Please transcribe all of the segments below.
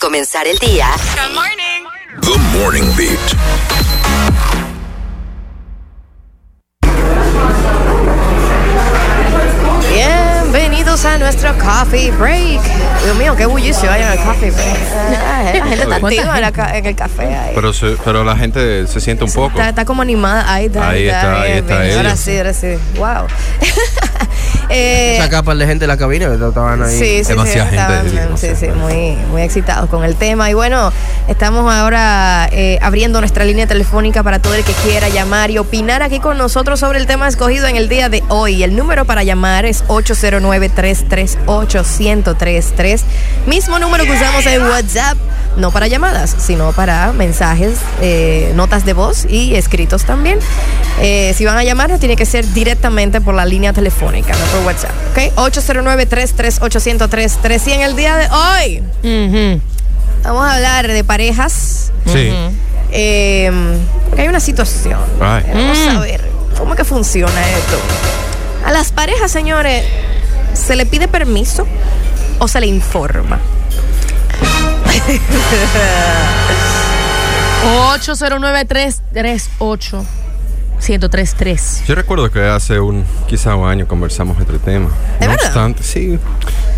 comenzar el día. Good morning. The Morning Beat. A nuestro coffee break. Dios mío, qué bullicio hay en el coffee break. Ah, La gente está activa en, la ca- en el café. ahí. Pero, se- pero la gente se siente un poco. Está, está como animada. Ahí está. Ahí está, ahí bien, está bien. ella. Ahora sí, ahora sí. Wow. Eh, Saca par de gente de la cabina que estaban ahí. Sí, sí, Demasiada sí, gente, estaban, sí, sí, sí, muy, muy excitados con el tema. Y bueno, estamos ahora eh, abriendo nuestra línea telefónica para todo el que quiera llamar y opinar aquí con nosotros sobre el tema escogido en el día de hoy. El número para llamar es 809-338-1033. Mismo número que usamos en WhatsApp, no para llamadas, sino para mensajes, eh, notas de voz y escritos también. Eh, si van a llamar, tiene que ser directamente por la línea telefónica, no por WhatsApp. ¿Ok? 809-338-1033. Y en el día de hoy, vamos a hablar de parejas. Sí. Eh, porque hay una situación. Vamos a ver cómo es que funciona esto. A las parejas, señores, ¿se le pide permiso o se le informa? 809-338. 1033. Yo recuerdo que hace un quizá un año conversamos este tema. ¿De no verdad? obstante, sí.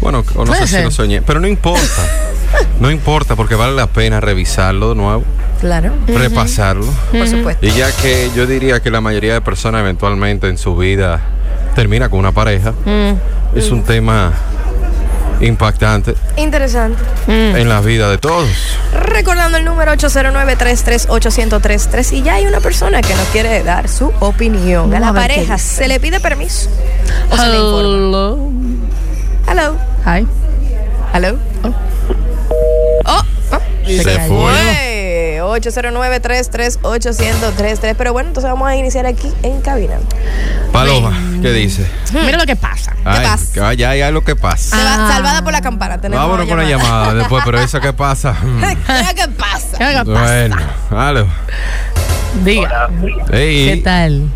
Bueno, o no sé si lo soñé, pero no importa. no importa porque vale la pena revisarlo de nuevo, Claro, repasarlo. por supuesto. Y ya que yo diría que la mayoría de personas eventualmente en su vida termina con una pareja, es un tema impactante Interesante. en la vida de todos. Recordando el número 809-338-1033. Y ya hay una persona que nos quiere dar su opinión. A la pareja. ¿se le pide permiso o se le informa? Hello. Hello. Hi. 809-338-1033. Pero bueno, entonces vamos a iniciar aquí en cabina. Paloma, ¿qué dice? Mira lo que pasa. Ay, pasa? que vaya, hay algo que pasa. Ah. salvada por la campana. Tenemos Vámonos con la llamada después, pero eso qué pasa. ¿Qué pasa? ¿Qué pasa? Bueno, aló. Diga. ¿Qué tal?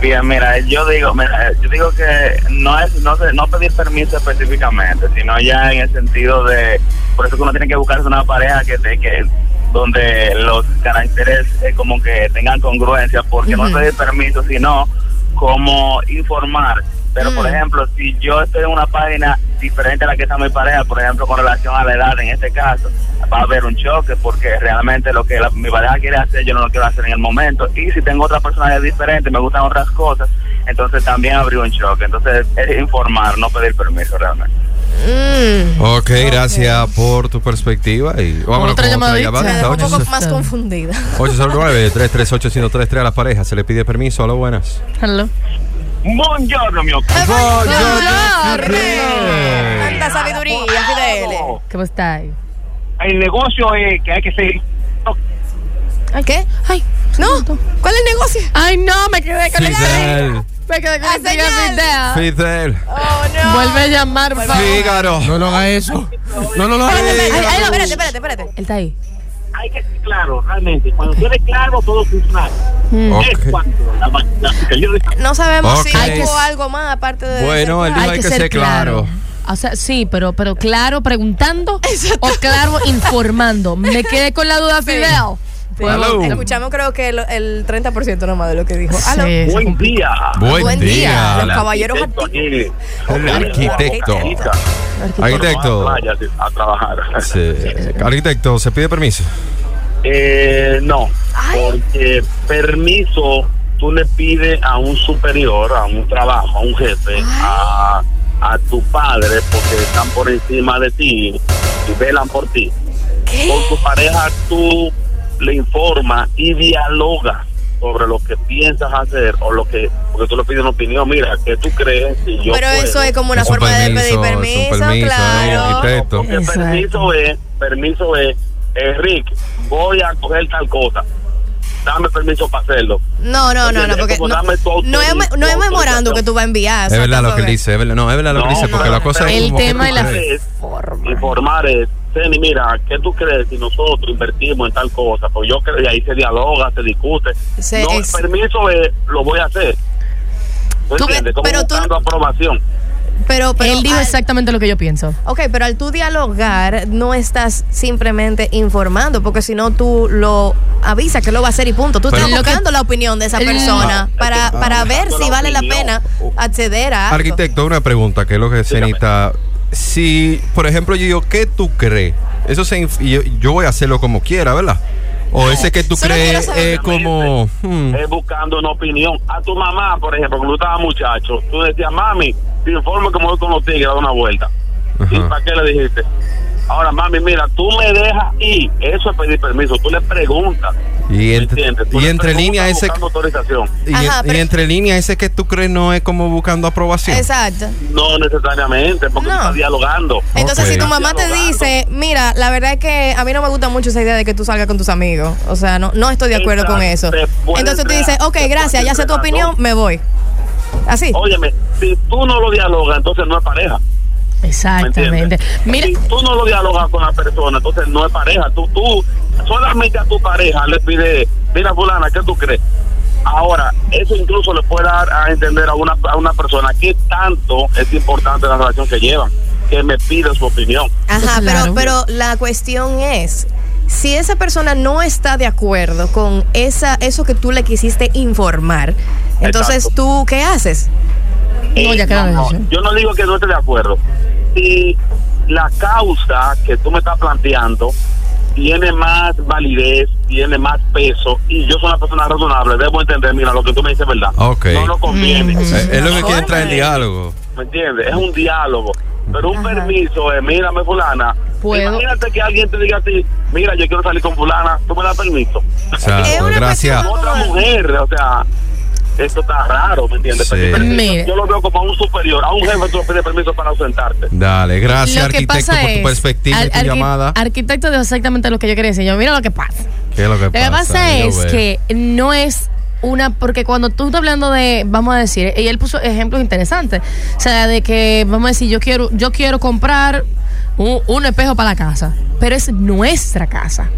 Bien, mira, yo digo, mira, yo digo que no es no, sé, no pedir permiso específicamente, sino ya en el sentido de, por eso que uno tiene que buscarse una pareja que te, que donde los caracteres eh, como que tengan congruencia, porque no es pedir permiso, sino como informar. Pero, por ejemplo, si yo estoy en una página diferente a la que está mi pareja, por ejemplo, con relación a la edad, en este caso, va a haber un choque porque realmente lo que la- mi pareja quiere hacer, yo no lo quiero hacer en el momento. Y si tengo otra personalidad diferente, me gustan otras cosas, entonces también habría un choque. Entonces, es informar, no pedir permiso realmente. Mm. Ok, gracias por tu perspectiva. Y vámonos Otra con otra llamadita. un poco 809 más confundida. 809-338-1033 a la pareja. Se le pide permiso. Hola, buenas. Hello. Buongiorno, mio Tanta sabiduría, Fidel. ¿Cómo está? El negocio es que hay que ser ¿Ay, qué? Ay, no. ¿Cuál es el negocio? Ay, no, me quedé con el Con Ah. Fidel. Fidel. Oh, no. Vuelve a llamar, por favor. Fígaro. No lo haga eso. No, no lo haga. Espérate, espérate, espérate, espérate, espérate. Él está ahí. hay que ser claro, realmente. Cuando tú eres claro, todo funciona. Ok. Es cuando la, la, la- No sabemos si Hay hubo algo más aparte de. Bueno, él dijo hay que ser claro. O sea, sí, pero, pero claro preguntando o claro informando. Me quedé con la duda, Fidel. Sí. Hello. Escuchamos creo que el, el 30% nomás de lo que dijo. Sí, Buen día. Buen, Buen día. día. Los El caballeros arquitecto arquitecto. Arquitecto. A trabajar. Sí. Arquitecto, ¿se pide permiso? Eh, no, porque permiso tú le pides a un superior, a un trabajo, a un jefe, a, a tu padre, porque están por encima de ti y velan por ti. Con tu pareja tú le informas y dialogas sobre lo que piensas hacer o lo que, porque tú le pides una opinión, mira, ¿qué tú crees? Si yo Pero puedo? eso es como una Es un forma de pedir permiso, permiso, permiso, claro. Porque Exacto. permiso es, permiso es, Enrique, voy a coger tal cosa. Dame permiso para hacerlo. No, no, no, no, porque no, dame tu no es, no es memorando que tú vas a enviar. Es verdad lo que dice. Es verdad, no, es verdad lo que dice, porque no, la cosa es el que tema y la. Es informar es, Ceni, mira, ¿qué tú crees si nosotros invertimos en tal cosa? Pues yo creo que ahí se dialoga, se discute. Se- no, es- el permiso es, lo voy a hacer. ¿Tú Tú- entiendes? Como pero tú- buscando aprobación. Pero, pero Él dijo al- exactamente lo que yo pienso. Ok, pero al tú dialogar no estás simplemente informando, porque si no tú lo avisas que lo va a hacer y punto. Tú Pero- estás buscando la opinión de esa el- persona para, para ver buscando si la vale la opinión. pena acceder a algo. Arquitecto, una pregunta, que es lo que necesita. Si, por ejemplo, yo digo, ¿qué tú crees? Eso se inf- yo, yo voy a hacerlo como quiera, ¿verdad? O ese que tú Solo crees es como... hmm, es buscando una opinión. A tu mamá, por ejemplo, cuando tú estabas muchacho, tú decías, mami, te informo que me voy con los tigres a dar una vuelta. ¿Y para qué le dijiste? Ahora, mami, mira, tú me dejas ir. Eso es pedir permiso. Tú le preguntas. Y ¿me entre, y líneas ese... autorización. Y, Ajá, y pero- entre líneas ese que tú crees no es como buscando aprobación. Exacto. No necesariamente, porque No. tú estás dialogando. Entonces, si tu mamá te dice, mira, la verdad es que a mí no me gusta mucho esa idea de que tú salgas con tus amigos. O sea, no, no estoy de acuerdo con eso. Entonces tú dices, ok, gracias, ya sé tu opinión, me voy. Así. Óyeme, si tú no lo dialogas, entonces no es pareja. ¿Me Exactamente. Mira, Si tú no lo dialogas con la persona, entonces no es pareja. Tú, tú solamente a tu pareja le pides, mira fulana, ¿qué tú crees? Ahora, eso incluso le puede dar a entender a una, a una persona qué tanto es importante la relación que llevan, que me pide su opinión. Ajá, Claro. pero, pero la cuestión es, si esa persona no está de acuerdo con esa, eso que tú le quisiste informar, entonces Exacto. tú, ¿qué haces? No, ya no, no, yo no digo que no esté de acuerdo. Si la causa que tú me estás planteando tiene más validez, tiene más peso, y yo soy una persona razonable, debo entender, mira, lo que tú me dices es verdad. No nos conviene. Eh, es lo que quiere entrar en diálogo. ¿Me entiendes? Es un diálogo. Pero un Ajá. permiso es, mírame fulana. Puedo. Imagínate que alguien te diga a ti, mira, yo quiero salir con fulana, tú me das permiso. Exacto, Es una gracias. Otra mujer, o sea, esto está raro, ¿me entiendes? Sí. Mire. Yo lo veo como a un superior, a un jefe tú le pides permiso para ausentarte. Dale, gracias lo que arquitecto pasa por tu es, perspectiva y tu arqui- llamada. Arquitecto dijo exactamente lo que yo quería decir. Yo, mira lo que pasa. ¿Qué es lo que Lo pasa? que pasa es veo. que no es una, porque cuando tú estás hablando de, vamos a decir, y él puso ejemplos interesantes, o sea, de que, vamos a decir, yo quiero, yo quiero comprar un, un espejo para la casa, pero es nuestra casa.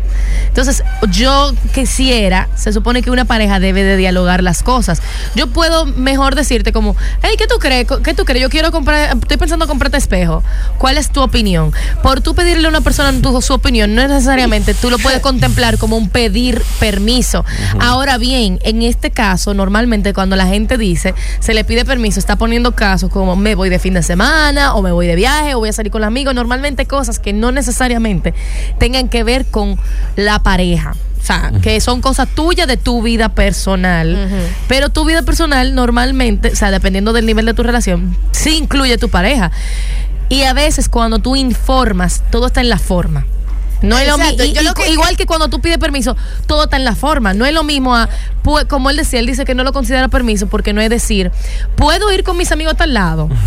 Entonces, yo quisiera, se supone que una pareja debe de dialogar las cosas. Yo puedo mejor decirte como, hey, ¿qué tú crees? ¿Qué tú crees? Yo quiero comprar, estoy pensando en comprarte espejo. ¿Cuál es tu opinión? Por tú pedirle a una persona tu, su opinión, no necesariamente tú lo puedes contemplar como un pedir permiso. Ahora bien, en este caso, normalmente cuando la gente dice, se le pide permiso, está poniendo casos como me voy de fin de semana, o me voy de viaje, o voy a salir con los amigos, normalmente cosas que no necesariamente tengan que ver con la pareja. O sea, que son cosas tuyas de tu vida personal. Pero tu vida personal normalmente, o sea, dependiendo del nivel de tu relación, sí incluye tu pareja. Y a veces cuando tú informas, todo está en la forma. No es lo mismo. yo que- Igual que cuando tú pides permiso, todo está en la forma. No es lo mismo a, pu- como él decía, él dice que no lo considera permiso porque no es decir, puedo ir con mis amigos a tal lado.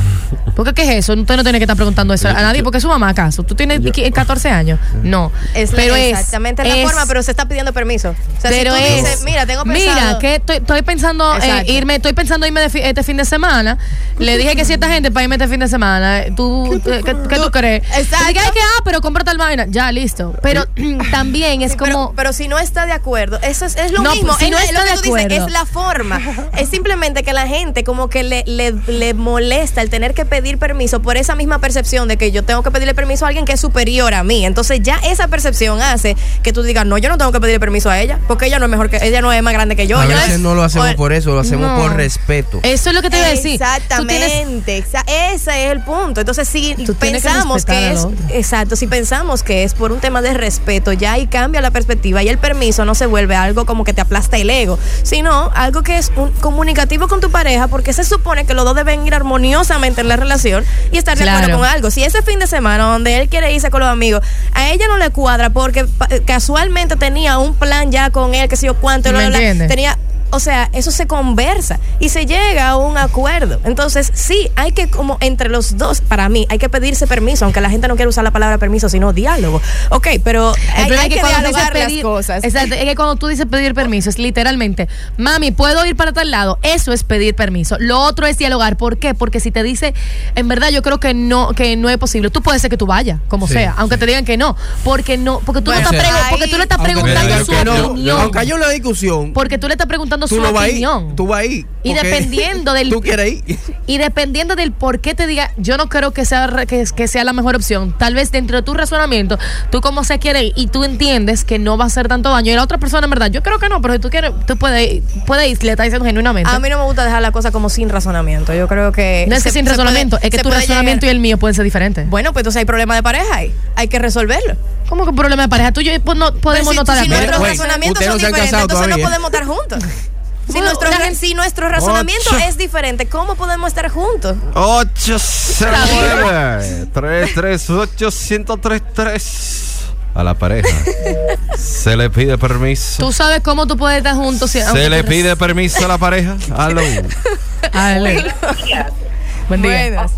Porque ¿qué es eso? Usted no tiene que estar preguntando eso a nadie porque es su mamá acaso. Tú tienes qui- 14 años. No. Es pero es- exactamente la es- forma, pero se está pidiendo permiso. O sea, pero si tú es, dices, mira, tengo pensado... mira, que estoy, estoy pensando eh, irme, estoy pensando irme de fi- este fin de semana. Le dije que si esta gente para irme este fin de semana, ¿tú, ¿qué, qué- qué tú crees? Exacto. Dije, "Ay, que, ah, pero compra tal vaina. Ya, listo. Pero también es Sí, como... pero, pero si no está de acuerdo, eso es, es lo No, mismo. si es no lo está que de tú dices, acuerdo. es la forma. es simplemente que la gente como que le, le, le molesta el tener que pedir permiso por esa misma percepción de que yo tengo que pedirle permiso a alguien que es superior a mí. Entonces ya esa percepción hace que tú digas, no, yo no tengo que pedirle permiso a ella, porque ella no es mejor que ella no es más grande que yo. a veces es- no lo hacemos por eso, lo hacemos No. por respeto. Eso es lo que te iba a decir. Exactamente, exa- ese es el punto. Entonces, si Tú que pensamos que, al es, exacto, si pensamos que es por un tema de respeto, ya ahí cambia la perspectiva y el permiso no se vuelve algo como que te aplasta el ego, sino algo que es un comunicativo con tu pareja, porque se supone que los dos deben ir armoniosamente en la relación y estar de Claro. acuerdo con algo. Si ese fin de semana donde él quiere irse con los amigos, a ella no le cuadra porque casualmente tenía un plan ya con él, que sé yo cuánto, ¿Me entiendes? tenía o sea, eso se conversa y se llega a un acuerdo. Entonces, sí, hay que como entre los dos, para mí, hay que pedirse permiso, aunque la gente no quiere usar la palabra permiso, sino diálogo. Ok, pero hay, hay que, cuando tú dices dialogar pedir- las cosas. Exacto, es que cuando tú dices pedir permiso, es literalmente, mami, ¿puedo ir para tal lado? Eso es pedir permiso. Lo otro es dialogar. ¿Por qué? Porque si te dice, en verdad yo creo que no, que no es posible, tú puedes ser que tú vayas, como Sí. sea, aunque te digan que no. Porque no, porque tú, Bueno, no estás porque tú le estás preguntando su que no, opinión. Aunque haya una discusión, Porque tú le estás preguntando dando tú su no vas ahí. opinión. Tú vas ahí. Y dependiendo del- Tú quieres ir. Y dependiendo del por qué te diga, yo no creo que sea, que, que sea la mejor opción. Tal vez dentro de tu razonamiento, tú como se quiere ir y tú entiendes que no va a hacer tanto daño. Y la otra persona, en verdad, yo creo que no, pero si tú quieres, tú puedes ir, puedes ir, le estás diciendo genuinamente. A mí no me gusta dejar la cosa como sin razonamiento. Yo creo que. no es que se- sin se razonamiento, puede- es que tu razonamiento y el mío pueden ser diferentes. Bueno, pues entonces hay problema de pareja ahí. Hay que resolverlo. ¿Cómo que un problema de pareja? Tú y yo pues, no podemos Pero si, no estar de si acuerdo. nuestros razonamientos son no diferentes, entonces no podemos estar juntos. Si Bueno, nuestro, si nuestro razonamiento Ocho. es diferente, ¿cómo podemos estar juntos? 809 338 1033 A la pareja. Se le pide permiso. Tú sabes cómo tú puedes estar juntos. si- Se le pide permiso a la pareja. Aló. Ale. Buen día. Buenas.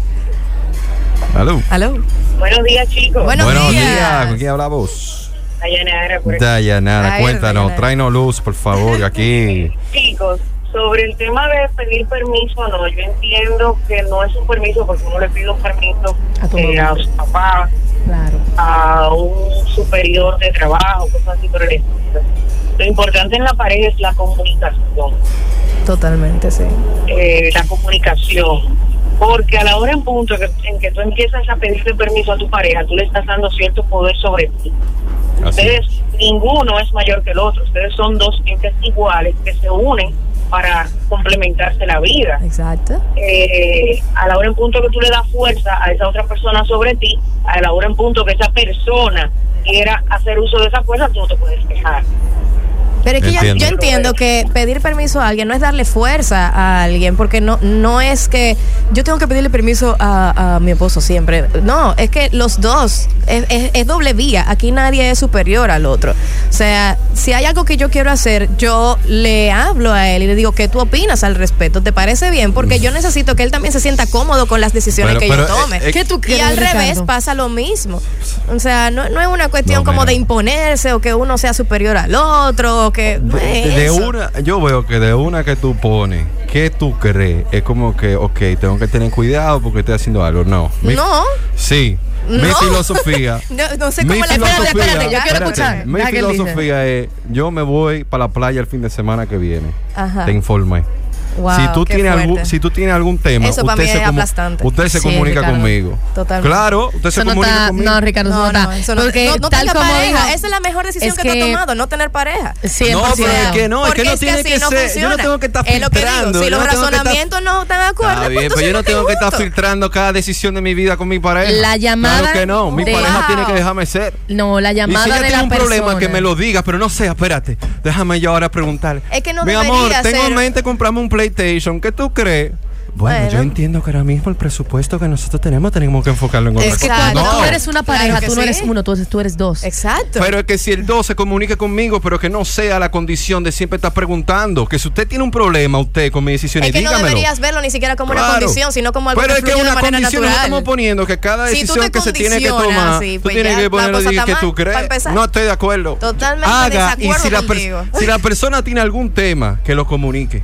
Aló. Aló. Buenos días, chicos. Buenos, Buenos días. días. ¿Con quién hablamos? Dayanara, por aquí. Dayanara, Ay, cuéntanos. Dayanara. Tráenos luz, por favor. Aquí. Chicos, sobre el tema de pedir permiso, no, yo entiendo que no es un permiso porque uno le pide un permiso A eh, a su papá, Claro. a un superior de trabajo, cosas así por el estilo. Lo importante en la pareja es la comunicación, Totalmente, sí. eh, la comunicación. Porque a la hora en punto que- en que tú empiezas a pedirle permiso a tu pareja, tú le estás dando cierto poder sobre ti. Así. Ustedes, ninguno es mayor que el otro. Ustedes son dos entes iguales que se unen para complementarse la vida. Exacto. Eh, a la hora en punto que tú le das fuerza a esa otra persona sobre ti, a la hora en punto que esa persona quiera hacer uso de esa fuerza, tú no te puedes quejar. Pero es que yo- Entiendo. yo entiendo que pedir permiso a alguien no es darle fuerza a alguien, porque no, no es que yo tengo que pedirle permiso a, a mi esposo siempre. No, es que los dos, es, es- es doble vía. Aquí nadie es superior al otro. O sea, si hay algo que yo quiero hacer, yo le hablo a él y le digo, ¿qué tú opinas al respecto? ¿Te parece bien? Porque yo necesito que él también se sienta cómodo con las decisiones Pero- que pero, yo tome. eh, eh, ¿Qué tú y al revés pasa lo mismo. O sea, no, no es una cuestión No, como mira. de imponerse o que uno sea superior al otro que no es De eso. una, yo veo que de una que tú pones, que tú crees, es como que, ok, tengo que tener cuidado porque estoy haciendo algo. No. Mi- No. Sí. Mi filosofía. No, no sé mi cómo la Espérate, espérate, yo quiero espérate, escuchar. Mi filosofía es: yo me voy para la playa el fin de semana que viene. Ajá. Te informé. Wow, si, tú tienes algún, si tú tienes algún tema, Eso para usted, mí se es comu- aplastante. usted se Sí, comunica Ricardo. conmigo. Totalmente. Claro, usted se Eso no comunica está, conmigo. no, Ricardo, no, No, eso no, Porque no, no tal como pareja. dijo, Esa es la mejor decisión es que, tú que- has tomado, no tener pareja. 100%. No, pero es que no, es que no es que tiene así que no ser. funciona. Yo no tengo que estar Es lo que filtrando. digo, si los razonamientos no están de acuerdo, Está pues bien, pero yo no no te tengo que estar filtrando cada decisión de mi vida con mi pareja. La llamada Claro que no, mi pareja tiene que dejarme ser. No, la llamada si ella tiene un problema, que me lo diga, pero no sé, espérate. Déjame yo ahora preguntarle. Es que no Mi amor, tengo en mente comprarme un PlayStation. ¿Qué tú crees? Bueno, Bueno. yo entiendo que ahora mismo el presupuesto que nosotros tenemos tenemos que enfocarlo en otra Es que cosa. cuando No. tú eres una pareja, tú no sí. eres uno, tú, tú eres dos. Exacto. Pero es que si el 2 se comunique conmigo, pero que no sea la condición de siempre estar preguntando. Que si usted tiene un problema, usted con mis decisiones, es que no dígamelo. deberías verlo ni siquiera como una condición, sino como algo Pero que es que de una condición no natural. estamos poniendo que cada decisión que se tiene que tomar, así, tú pues tienes que la ponerlo cosa y está que tú crees. No estoy de acuerdo. Totalmente Haga y desacuerdo si la, per- contigo. si la persona tiene algún tema, que lo comunique.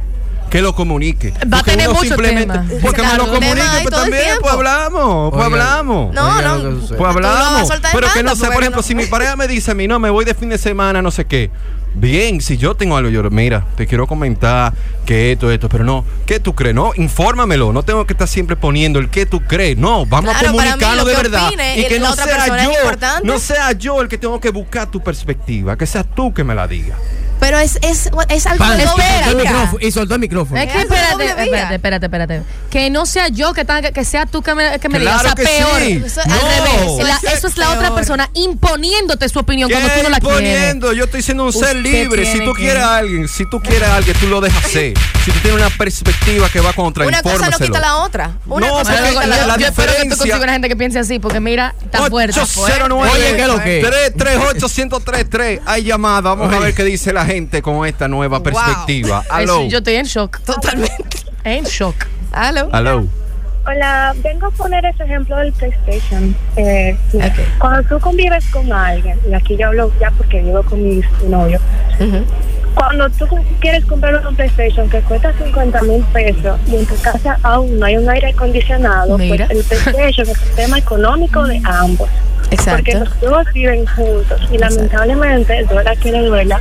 Que lo comunique. Va a Porque tener simplemente- temas. Porque me lo un tema comunique, pues el también, pues hablamos, pues hablamos. No, Oiga no. que. Pues hablamos. Pero que no sé, por ejemplo, no- si mi pareja me dice a mí, no, me voy de fin de semana, no sé qué. Bien, si yo tengo algo, yo, mira, te quiero comentar que esto, esto, pero no, ¿qué tú crees? No, infórmamelo, no tengo que estar siempre poniendo el que tú crees, no, vamos Claro, a comunicarlo lo de verdad. opine y que no sea yo, no sea yo el que tengo que buscar tu perspectiva, que seas tú que me la digas. Pero es, es, es algo Pan, de y soltó el doble vía. micrófono. Y soltó el micrófono. Es que espérate, espérate, espérate, espérate. Que no sea yo que tenga que, sea tú que me, que me digas. Claro O sea, que peor. sí. Eso- Al No. revés. La- Eso es eso es la otra persona imponiéndote su opinión ¿Qué cuando tú no la quieres. imponiendo? Yo estoy siendo un ser Usted libre. Si tú que- quieres a alguien, si tú quieres a alguien, tú lo dejas ser. Si tú tienes una perspectiva que va contra, Una cosa no quita la otra. Una No, cosa no la la- otra. yo espero que tú diferencia- consigas una gente que piense así, porque mira, está fuerte. está fuerte. 809 Oye, ¿qué es lo que? 338 1033 Hay llamada. Vamos a ver qué dice la gente con esta nueva Wow. perspectiva. Sí, yo estoy en shock. Totalmente. En shock. Aló. Aló. Hola, vengo a poner ese ejemplo del PlayStation. Eh. Cuando tú convives con alguien, y aquí yo hablo ya porque vivo con mi novio, cuando tú quieres comprar un PlayStation que cuesta 50 mil pesos y en tu casa aún no hay un aire acondicionado, Mira. pues el PlayStation es un tema económico de ambos. Porque Exacto. los dos viven juntos y lamentablemente, duela que le duela,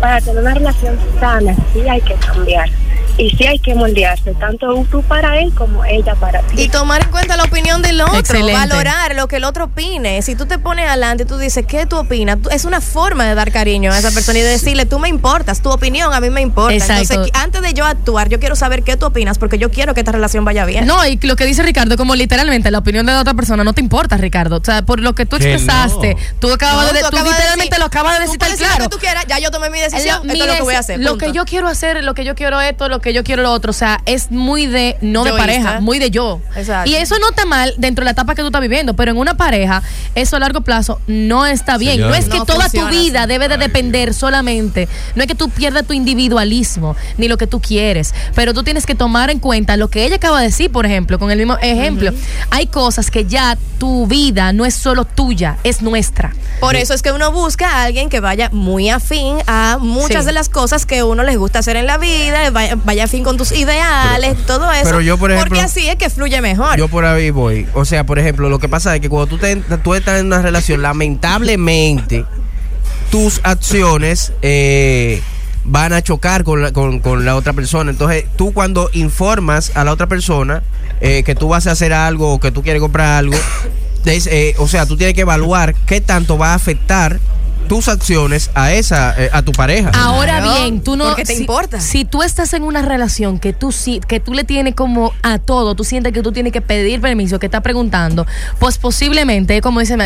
para tener una relación sana sí hay que cambiar. Y sí hay que moldearse, tanto tú para él como ella para ti. Y tomar en cuenta la opinión del otro, Excelente. valorar lo que el otro opine. Si tú te pones adelante y tú dices, ¿qué tú opinas? Es una forma de dar cariño a esa persona y de decirle, tú me importas, tu opinión a mí me importa. Exacto. Entonces, antes de yo actuar, yo quiero saber qué tú opinas porque yo quiero que esta relación vaya bien. No, y lo que dice Ricardo, como literalmente la opinión de la otra persona no te importa, Ricardo. O sea, por lo que tú Que expresaste, no. tú acabas No, de, tú tú acabas de literalmente decir- lo acabas de tú decir claro. lo que tú quieras, ya yo tomé mi decisión, lo- esto es lo que voy a hacer. Lo punto. que yo quiero hacer, lo que yo quiero esto, lo que yo quiero lo otro. O sea, es muy de, no de pareja, muy de yo. Exacto. Y eso no está mal dentro de la etapa que tú estás viviendo, pero en una pareja, eso a largo plazo no está bien. Señor. No es que No toda tu vida así. debe de depender solamente. No es que tú pierdas tu individualismo, ni lo que tú quieres. Pero tú tienes que tomar en cuenta lo que ella acaba de decir, por ejemplo, con el mismo ejemplo. Hay cosas que ya tu vida no es solo tuya, es nuestra. Por eso es que uno busca a alguien que vaya muy afín a muchas Sí. de las cosas que uno les gusta hacer en la vida, vaya, vaya afín con tus ideales, todo eso. pero yo, por ejemplo- porque así es que fluye mejor. Yo por ahí voy. O sea, por ejemplo, lo que pasa es que cuando tú, te- tú estás en una relación, lamentablemente, tus acciones eh, van a chocar con la, con, con la otra persona. Entonces, tú cuando informas a la otra persona eh, que tú vas a hacer algo o que tú quieres comprar algo, es, eh, o sea, tú tienes que evaluar qué tanto va a afectar tus acciones a esa eh, a tu pareja. Ahora Claro, bien, tú no porque te si, importa. Si tú estás en una relación que tú sí, que tú le tienes como a todo, tú sientes que tú tienes que pedir permiso, que está preguntando, pues posiblemente, como dice eh,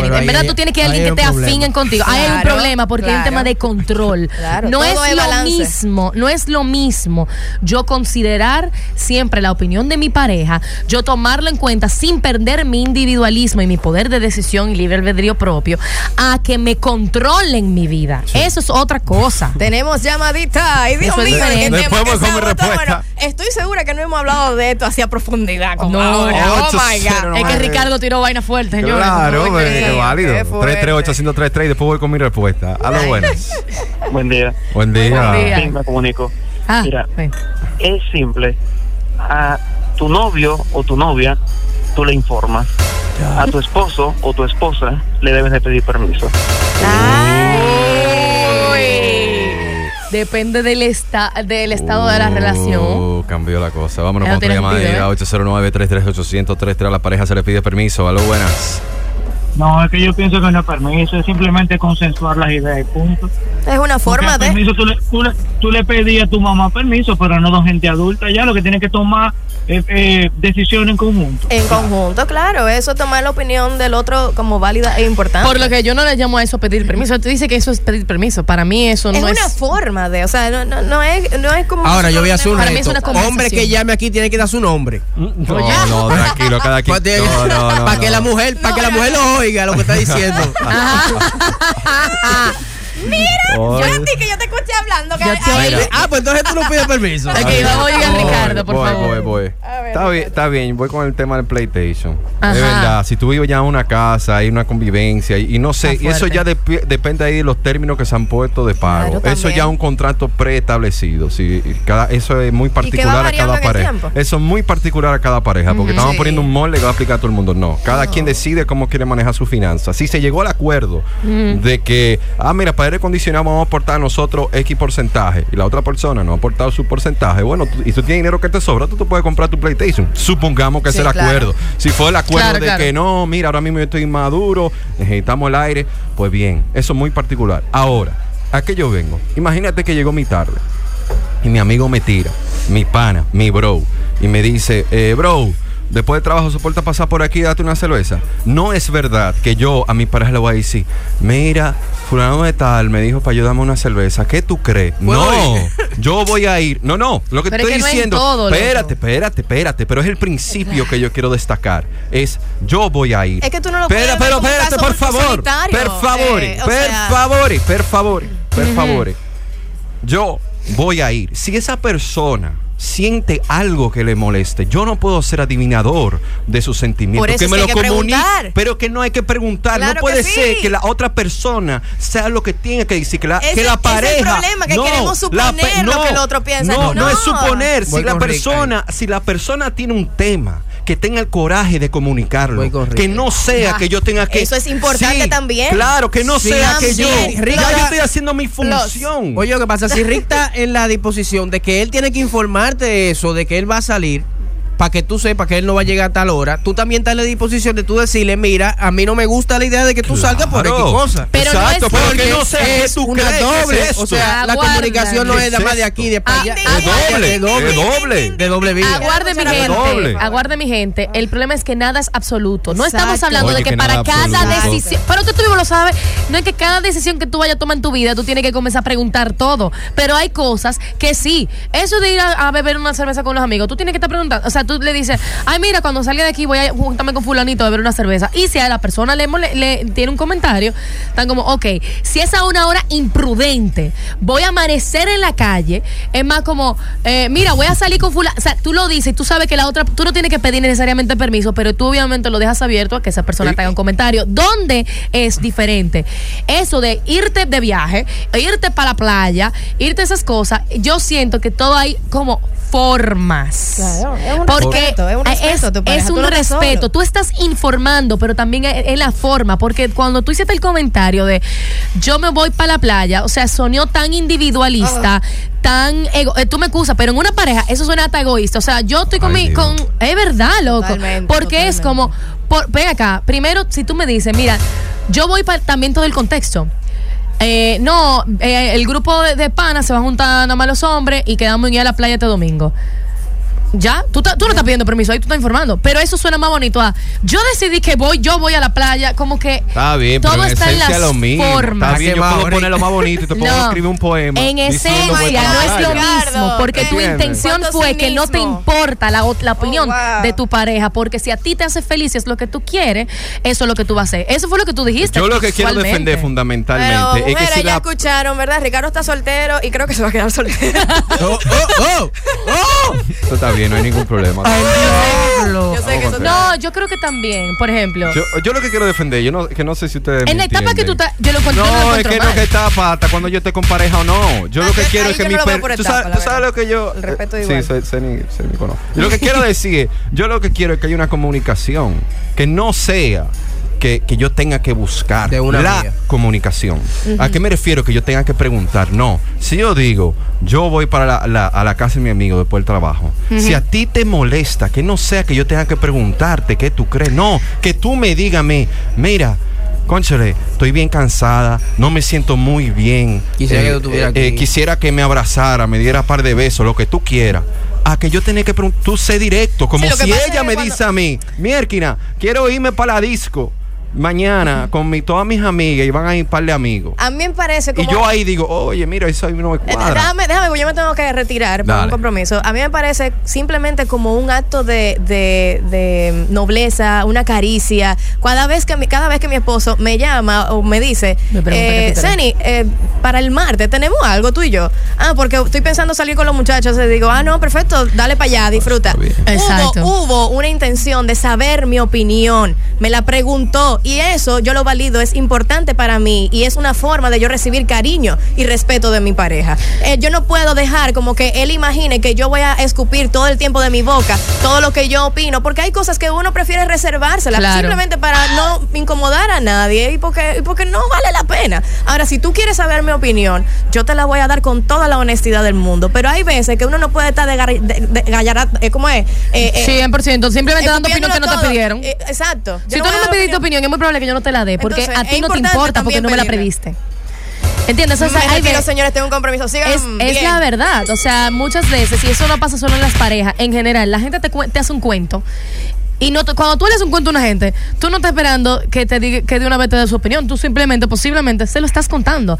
Bueno, en verdad hay- tú tienes que alguien que te afinen contigo. Ahí hay un Claro, problema porque hay un claro. tema de control. Claro, no es lo balance. mismo, no es lo mismo yo considerar siempre la opinión de mi pareja, yo tomarlo en cuenta sin perder mi individualismo y mi poder de decisión y libre albedrío propio, a que me controlen mi vida. Eso es otra cosa. Tenemos llamadita. Ay, Dios es mío, Después que voy con mi agotó. respuesta. Bueno, estoy segura que no hemos hablado de esto así a profundidad como No. ahora. Oh my God. Es que. Ricardo tiró vaina fuerte, señores. Claro, qué válido. qué fuerte. 338 y después voy con mi respuesta. A lo buenas. Buen día. Buen día. Buen día. Sí, me comunico. Ah, Mira, es simple. A tu novio o tu novia, tú le informas. A tu esposo o tu esposa le debes de pedir permiso. Depende del, esta, del estado de la Uh, relación. Cambió la cosa. Vámonos con otra tiene llamada. sentido, ¿eh? 809 338 A la pareja se le pide permiso. A lo buenas. No, es que yo pienso que no es permiso, es simplemente consensuar las ideas y punto. Es una forma de. permiso, tú, le, tú, le, tú le pedías a tu mamá permiso, pero no de gente adulta. Ya lo que tiene que tomar eh, eh, decisiones en conjunto. En conjunto, claro, eso tomar la opinión del otro como válida e importante. Por lo que yo no le llamo a eso pedir permiso. Tú dices que eso es pedir permiso. Para mí eso es no una es. forma de, o sea, no, no, no es, no es como. Ahora yo voy a hacer un Para es reto. una. Hombre que llame aquí tiene que dar su nombre. No, no, tranquilo, cada quien. Para No, no, no, que la mujer, para que la mujer lo oiga lo que está diciendo. Yo Oye. a ti que yo te escuché hablando. Que Yo te ah, pues entonces tú no pides permiso. Ok, vamos a oír a Ricardo, por voy, favor. voy, voy. Está bien, está bien, voy con el tema del PlayStation. Ajá. De verdad, si tú vives ya en una casa, hay una convivencia y, y no sé, y eso ya depende ahí de los términos que se han puesto de pago. Claro, eso ya es un contrato preestablecido. Sí, cada, eso es muy particular a cada pareja. Eso es muy particular a cada pareja, porque estamos Sí. poniendo un molde que va a aplicar a todo el mundo. No, cada quien decide cómo quiere manejar sus finanzas. Si se llegó al acuerdo de que, ah, mira, para aire acondicionado vamos a aportar nosotros X porcentaje y la otra persona no ha aportado su porcentaje, bueno, tú- y tú tienes dinero que te sobra, tú te puedes comprar tu PlayStation. Supongamos que Sí, es el claro. acuerdo. Si fue el acuerdo Claro, de claro. que no, mira, ahora mismo yo estoy inmaduro, necesitamos el aire, pues bien, eso es muy particular. Ahora, ¿a qué yo vengo? Imagínate que llegó mi tarde y mi amigo me tira, mi pana, mi bro, y me dice, eh, bro, después de trabajo soporta pasar por aquí y date una cerveza. No es verdad que yo a mi pareja le voy a decir, mira, fulano de tal me dijo para ayudarme una cerveza. ¿Qué tú crees? ¿Puedo No, yo voy a ir. No, no, lo que Pero es estoy que no es diciendo, todo, espérate, espérate, espérate, pero es el principio que yo quiero destacar. Es yo voy a ir. Es que tú no lo Espera, puedes ver pero un espérate, por favor. Per favor, eh, per sea- favor, per favor, per favor. Yo voy a ir. Si esa persona siente algo que le moleste, yo no puedo ser adivinador de sus sentimientos. Por eso que me que lo hay que comunique, preguntar. pero que no hay que preguntar. Claro no puede que sí. ser que la otra persona sea lo que tiene que decir. Que la, Ese- que la ese es el pareja. problema, que no, queremos la suponer lo que el otro piensa. No, no, No. es suponer. Voy Si la Rick persona, si la persona tiene un tema que tenga el coraje de comunicarlo. Que no sea Ah, que yo tenga que. eso es importante también. Claro, que no Sí, sea que yo. Ya yo estoy haciendo mi función. Oye, que pasa, si Rick está en la disposición de que él tiene que informarte de eso, de que él va a salir, para que tú sepas que él no va a llegar a tal hora, tú también estás en la disposición de tú decirle, mira, a mí no me gusta la idea de que tú salgas por X cosa. Pero no Exacto, es- pero que no que es tú una crees que doble. es esto. o sea, la comunicación no ¿Qué es nada más es de aquí, de para Ah, allá. de- Es doble, de doble. de doble. De doble vía. Aguarde mi Doble. gente, aguarde mi gente. El problema es que nada es absoluto. No estamos hablando Oye, de que, que para cada absoluto. decisión, pero que tú mismo lo sabes, no es que cada decisión que tú vayas a tomar en tu vida tú tienes que comenzar a preguntar todo, pero hay cosas que sí. Eso de ir a, a beber una cerveza con los amigos, tú tienes que estar preguntando, o sea, tú le dices, "Ay, mira, cuando salga de aquí voy a juntarme con fulanito a beber una cerveza." Y si a la persona le, mole- le tiene un comentario, están como, ok, si es a una hora imprudente, voy a amanecer en la calle, es más como, eh, mira, voy a salir con fulano, o sea, tú lo dices, tú sabes que la otra, tú no tienes que pedir necesariamente permiso, pero tú obviamente lo dejas abierto a que esa persona te haga un comentario. ¿Dónde es diferente? Eso de irte de viaje, irte para la playa, irte a esas cosas, yo siento que todo hay como formas. Claro, es un porque respeto, es un respeto a tu pareja, es tú un estás respeto. solo. Tú estás informando, pero también es es la forma, porque cuando tú hiciste el comentario de yo me voy para la playa, o sea, sonó tan individualista, Ah. tan ego, eh, tú me excusas, pero en una pareja eso suena hasta egoísta. O sea, yo estoy con Ay, mi, con, es verdad, loco, Totalmente, porque es como, por, ven acá, primero si tú me dices, mira, yo voy para también todo el contexto. Eh, no, eh, el grupo de, de panas se va a juntar nada más los hombres y quedamos en ir a la playa este domingo. Ya, tú, ta- tú no estás pidiendo permiso, ahí tú estás informando. Pero eso suena más bonito a yo decidí que voy, yo voy a la playa, como que Está bien, todo pero en está en las lo mismo. formas. Está bien, yo puedo poner lo más bonito y te puedo No. escribir un poema. En diciendo, voy esencia para no la es lo playa. mismo, porque tu ¿Entiendes? intención ¿Cuánto fue que no te cinismo? importa la, ot- la opinión wow. de tu pareja, porque si a ti te hace feliz y es lo que tú quieres, eso es lo que tú vas a hacer. Eso fue lo que tú dijiste. Yo lo que quiero defender fundamentalmente Pero, es que mujeres, si ya la escucharon, ¿verdad? Ricardo está soltero y creo que se va a quedar soltero. Oh, oh, oh, oh. Esto está bien, no hay ningún problema. Yo sé que eso No, yo creo que también, por ejemplo, Yo, yo lo que quiero defender, yo no, que no sé si ustedes. en me la etapa que tú entienden. estás, yo lo encuentro, yo No, lo es encuentro que no mal. que etapa, hasta cuando yo esté con pareja o no. Yo Ah, lo que quiero es que yo mi no lo veo per- por tú etapa, sabes, la tú sabes verdad. lo que yo El respeto eh, igual. Sí, sé, sé ni, sé ni conozco. Yo lo que quiero decir es, yo lo que quiero es que haya una comunicación que no sea que, que yo tenga que buscar De una la vía. comunicación. ¿A qué me refiero? Que yo tenga que preguntar. No, si yo digo, yo voy para la, la- a la casa de mi amigo después del trabajo, si a ti te molesta, que no sea que yo tenga que preguntarte qué tú crees, no, que tú me digas, me, mira, Conchale, estoy bien cansada, no me siento muy bien. Quisiera que tú estuvieras aquí. quisiera que me abrazara, me diera par de besos, lo que tú quieras. A que yo tenía que preguntar, tú sé directo, como Sí, que si ella que me cuando- dice a mí, Mierkina, quiero irme para la disco mañana con mi, todas mis amigas y van a ir un par de amigos. A mí me parece Y como... yo ahí digo, oye, mira, eso ahí no me Eh, cuadra. Déjame, déjame, porque yo me tengo que retirar por Dale. un compromiso. A mí me parece simplemente como un acto de, de, de nobleza, una caricia. Cada vez que mi, cada vez que mi esposo me llama o me dice, eh. Seni, eh, para el martes tenemos algo tú y yo. Ah, porque estoy pensando salir con los muchachos. Y digo, ah, no, perfecto, dale para allá, disfruta. Exacto. Hubo, hubo una intención de saber mi opinión. Me la preguntó y eso yo lo valido, es importante para mí y es una forma de yo recibir cariño y respeto de mi pareja. Eh, yo no puedo dejar como que él imagine que yo voy a escupir todo el tiempo de mi boca todo lo que yo opino, porque hay cosas que uno prefiere reservárselas Claro. simplemente para no incomodar a nadie y porque, y porque no vale la pena. Ahora, si tú quieres saber mi opinión, yo te la voy a dar con toda la honestidad del mundo, pero hay veces que uno no puede estar de, de, de gallara- eh, ¿cómo es? Eh, eh, 100%, simplemente dando opinión que no te pidieron. Eh, exacto. Si tú no me pediste opinión, muy probable que yo no te la dé, porque Entonces, a ti no te importa porque no me la pedirla. pediste. ¿Entiendes? O sea, hay señores, tengo un compromiso. Sigan es, la verdad. O sea, muchas veces, y eso no pasa solo en las parejas, en general, la gente te, te hace un cuento. Y no te- cuando tú le haces un cuento a una gente, tú no estás esperando que te diga, que de una vez te dé su opinión. Tú simplemente, posiblemente, se lo estás contando.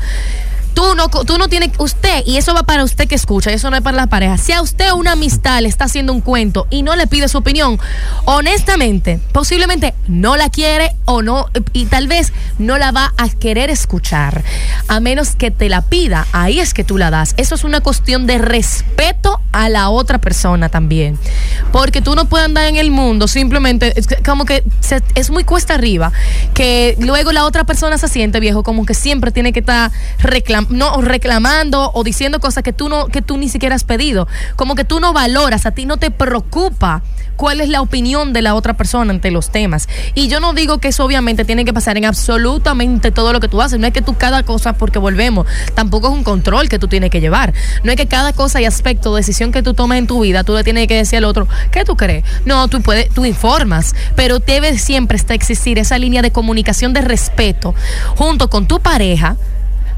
Tú no, tú no tienes, usted, y eso va para usted que escucha, eso no es para la pareja. Si a usted una amistad le está haciendo un cuento y no le pide su opinión, honestamente, posiblemente no la quiere o no, y tal vez no la va a querer escuchar. a menos que te la pida, ahí es que tú la das. Eso es una cuestión de respeto a la otra persona también. Porque tú no puedes andar en el mundo simplemente, es como que es muy cuesta arriba, que luego la otra persona se siente viejo, como que siempre tiene que estar no, reclamando o diciendo cosas que tú, no, que tú ni siquiera has pedido. Como que tú no valoras, a ti no te preocupa cuál es la opinión de la otra persona ante los temas. Y yo no digo que eso obviamente tiene que pasar en absolutamente todo lo que tú haces. No es que tú cada cosa, porque volvemos, tampoco es un control que tú tienes que llevar. No es que cada cosa y aspecto, decisión que tú tomes en tu vida, tú le tienes que decir al otro, ¿qué tú crees? No, tú puedes, tú informas, pero debe siempre estar existir esa línea de comunicación de respeto junto con tu pareja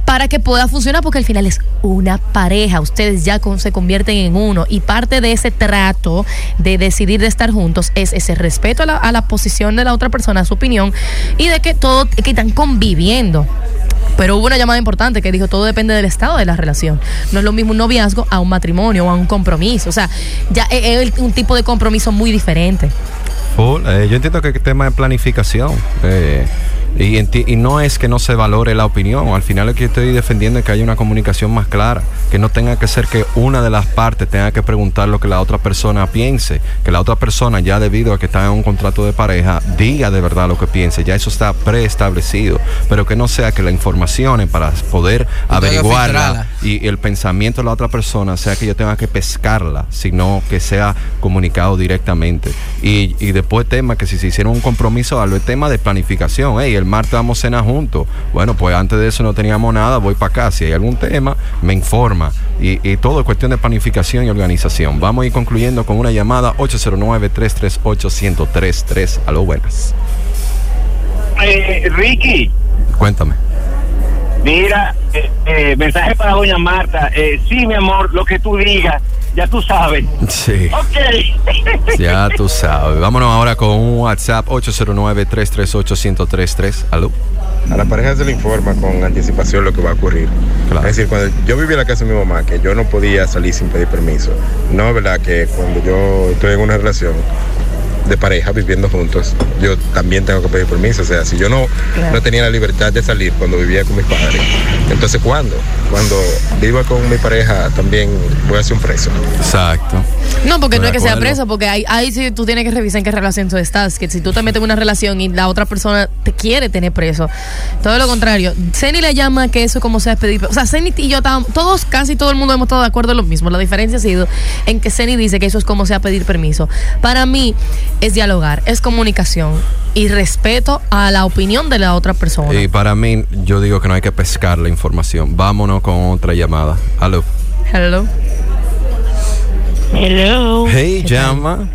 para que pueda funcionar, porque al final es una pareja, ustedes ya se convierten en uno y parte de ese trato de decidir de estar juntos es ese respeto a la, a la posición de la otra persona, a su opinión y de que todo, que están conviviendo. Pero hubo una llamada importante que dijo todo depende del estado de la relación. No es lo mismo un noviazgo a un matrimonio o a un compromiso. O sea, ya es un tipo de compromiso muy diferente. Eh, yo entiendo que el tema de planificación. eh, y, y no es que no se valore la opinión. Al final lo que estoy defendiendo es que haya una comunicación más clara. Que no tenga que ser que una de las partes tenga que preguntar lo que la otra persona piense. Que la otra persona, ya debido a que está en un contrato de pareja, diga de verdad lo que piense. Ya eso está preestablecido. Pero que no sea que la información para poder averiguarla y el pensamiento de la otra persona sea que yo tenga que pescarla, sino que sea comunicado directamente. Y, y después tema que si se hicieron un compromiso, algo el tema de planificación. Hey, el martes vamos a cenar juntos. Bueno, pues antes de eso no teníamos nada, voy para acá. Si hay algún tema, me informa. Y, y todo es cuestión de planificación y organización. Vamos a ir concluyendo con una llamada 809-338-1033. A lo buenas. Eh, Ricky, Cuéntame. mira, eh, eh, mensaje para doña Marta. Sí, mi amor, lo que tú digas, ya tú sabes. Sí. Ok. Ya tú sabes. Vámonos ahora con un WhatsApp 809-338-1033. Aló. A la pareja se le informa con anticipación lo que va a ocurrir. Claro. Es decir, cuando yo vivía en la casa de mi mamá, que yo no podía salir sin pedir permiso. No verdad que cuando yo estoy en una relación de pareja viviendo juntos, yo también tengo que pedir permiso. O sea, si yo no, no tenía la libertad de salir cuando vivía con mis padres, entonces ¿cuándo? Cuando viva con mi pareja también voy a ser un preso. Exacto. No, porque no es que sea preso, porque ahí, ahí sí tú tienes que revisar en qué relación tú estás. Que si tú te metes en una relación y la otra persona te quiere tener preso. Todo lo contrario. Ceni le llama que eso como sea pedir. O sea, Ceni y yo estábamos, todos, casi todo el mundo hemos estado de acuerdo en lo mismo. La diferencia ha sido en que Ceni dice que eso es como sea pedir permiso. Para mí es dialogar, es comunicación y respeto a la opinión de la otra persona. Y para mí, yo digo que no hay que pescar la información. Vámonos con otra llamada. Aló. Hello. Hello. Hey, llama.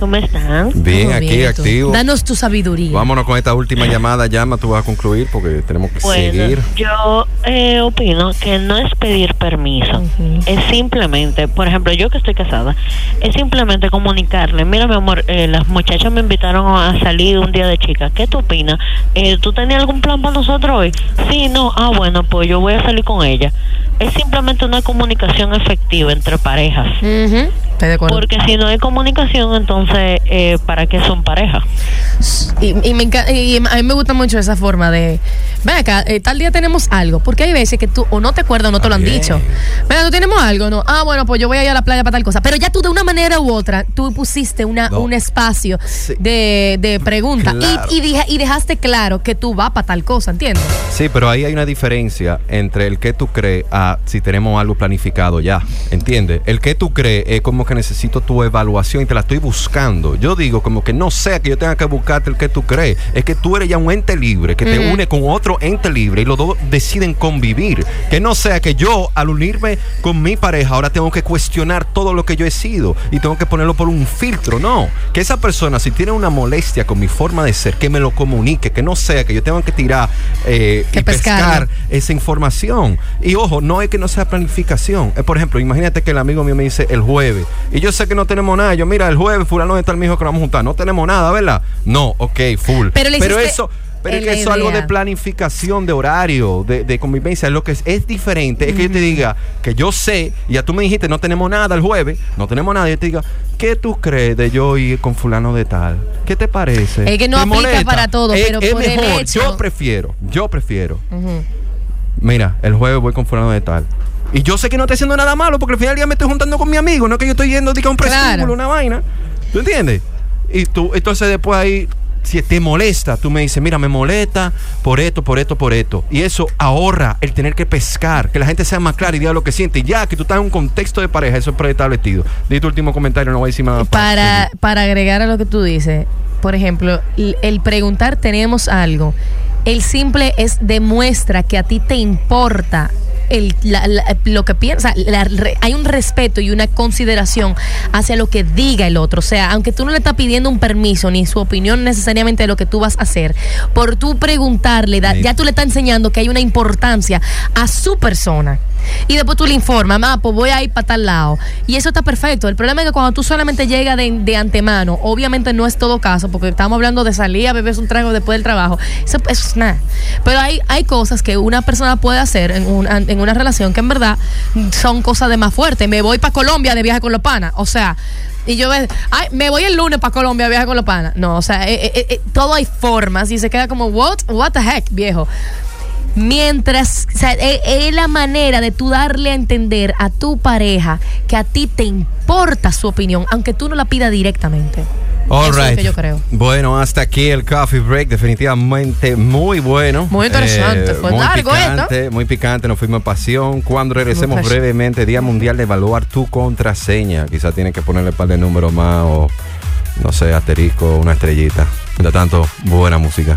¿Cómo están? Bien, Todo aquí bien, activo. Danos tu sabiduría. Vámonos con esta última llamada. Llama, tú vas a concluir porque tenemos que Bueno, seguir. yo eh, opino que no es pedir permiso, es simplemente, por ejemplo, yo que estoy casada, es simplemente comunicarle, mira mi amor, eh, las muchachas me invitaron a salir un día de chica, ¿qué tú opinas? Eh, ¿Tú tenías algún plan para nosotros hoy? Sí, no, ah bueno, pues yo voy a salir con ella. Es simplemente una comunicación efectiva entre parejas. Estoy de acuerdo. Porque si no hay comunicación, entonces, eh, ¿para qué son parejas? Y, y me y a mí me gusta mucho esa forma de, ven acá, eh, tal día tenemos algo, porque hay veces que tú o no te acuerdas o no te lo han bien. dicho. Venga, tú tenemos algo, ¿no? Ah, bueno, pues yo voy a ir a la playa para tal cosa. Pero ya tú de una manera u otra, tú pusiste una, No. un espacio Sí. de, de pregunta Claro. y, y, dije- y dejaste claro que tú vas para tal cosa, ¿entiendes? Sí, pero ahí hay una diferencia entre el que tú crees a si tenemos algo planificado ya. ¿Entiendes? El que tú crees es como que necesito tu evaluación y te la estoy buscando. Yo digo como que no sea que yo tenga que buscarte el que tú crees. Es que tú eres ya un ente libre que te une con otro ente libre y los dos deciden convivir. Que no sea que yo al unirme con mi pareja ahora tengo que cuestionar todo lo que yo he sido y tengo que ponerlo por un filtro. No. Que esa persona si tiene una molestia con mi forma de ser, que me lo comunique. Que no sea que yo tenga que tirar eh, Que y pescar esa información. Y ojo, no es que no sea planificación. Es, por ejemplo, imagínate que el amigo mío me dice el jueves. Y yo sé que no tenemos nada. Yo, mira, el jueves, fulano de tal me dijo que nos vamos a juntar. No tenemos nada, ¿verdad? No, ok, full. Pero le eso. Pero es que eso es algo de planificación, de horario, de, de convivencia. Lo que es, es diferente es que yo te diga que yo sé, y ya tú me dijiste, no tenemos nada el jueves, no tenemos nada. Y yo te diga, ¿qué tú crees de yo ir con fulano de tal? ¿Qué te parece? Es que no ¿Te aplica molesta? para todo, Es- pero es por el mejor. hecho- Yo prefiero, yo prefiero. Mira, el jueves voy con fulano de tal. Y yo sé que no estoy haciendo nada malo porque al final del día me estoy juntando con mi amigo, no es que yo estoy yendo a un Claro. prestíbulo, una vaina. ¿Tú entiendes? Y tú, entonces después ahí, si te molesta, tú me dices, mira, me molesta por esto, por esto, por esto. Y eso ahorra el tener que pescar, que la gente sea más clara y diga lo que siente. Y ya que tú estás en un contexto de pareja, eso es preestablecido. Di tu último comentario, no voy a decir nada. más. Para, para agregar a lo que tú dices, por ejemplo, el preguntar tenemos algo, el simple es demuestra que a ti te importa el, la- la- lo que piensa, la hay un respeto y una consideración hacia lo que diga el otro. O sea, aunque tú no le estás pidiendo un permiso ni su opinión necesariamente de lo que tú vas a hacer, por tú preguntarle, da- ya tú le estás enseñando que hay una importancia a su persona. Y después tú le informas, ah, pues voy a ir para tal lado. Y eso está perfecto. El problema es que cuando tú solamente llegas de, de antemano, obviamente no es todo caso, porque estamos hablando de salir a beber un trago después del trabajo. Eso, eso es nada. Pero hay, hay cosas que una persona puede hacer en una, en una relación que en verdad son cosas de más fuerte. Me voy para Colombia de viaje con los panas. O sea, y yo ve, ay, me voy el lunes para Colombia viaje con los panas. No, o sea, eh, eh, eh, todo hay formas y se queda como, what, what the heck, viejo. Mientras, o sea, es, es la manera de tú darle a entender a tu pareja que a ti te importa su opinión, aunque tú no la pidas directamente. All Eso es lo right. que yo creo. Bueno, hasta aquí el coffee break. Definitivamente muy bueno. Muy interesante. Fue muy largo picante, Muy picante. Nos fuimos en pasión. Cuando regresemos Muy brevemente, Día Mundial de Evaluar tu contraseña. Quizás tienes que ponerle un par de números más o, no sé, asterisco, una estrellita. Mientras tanto, buena música.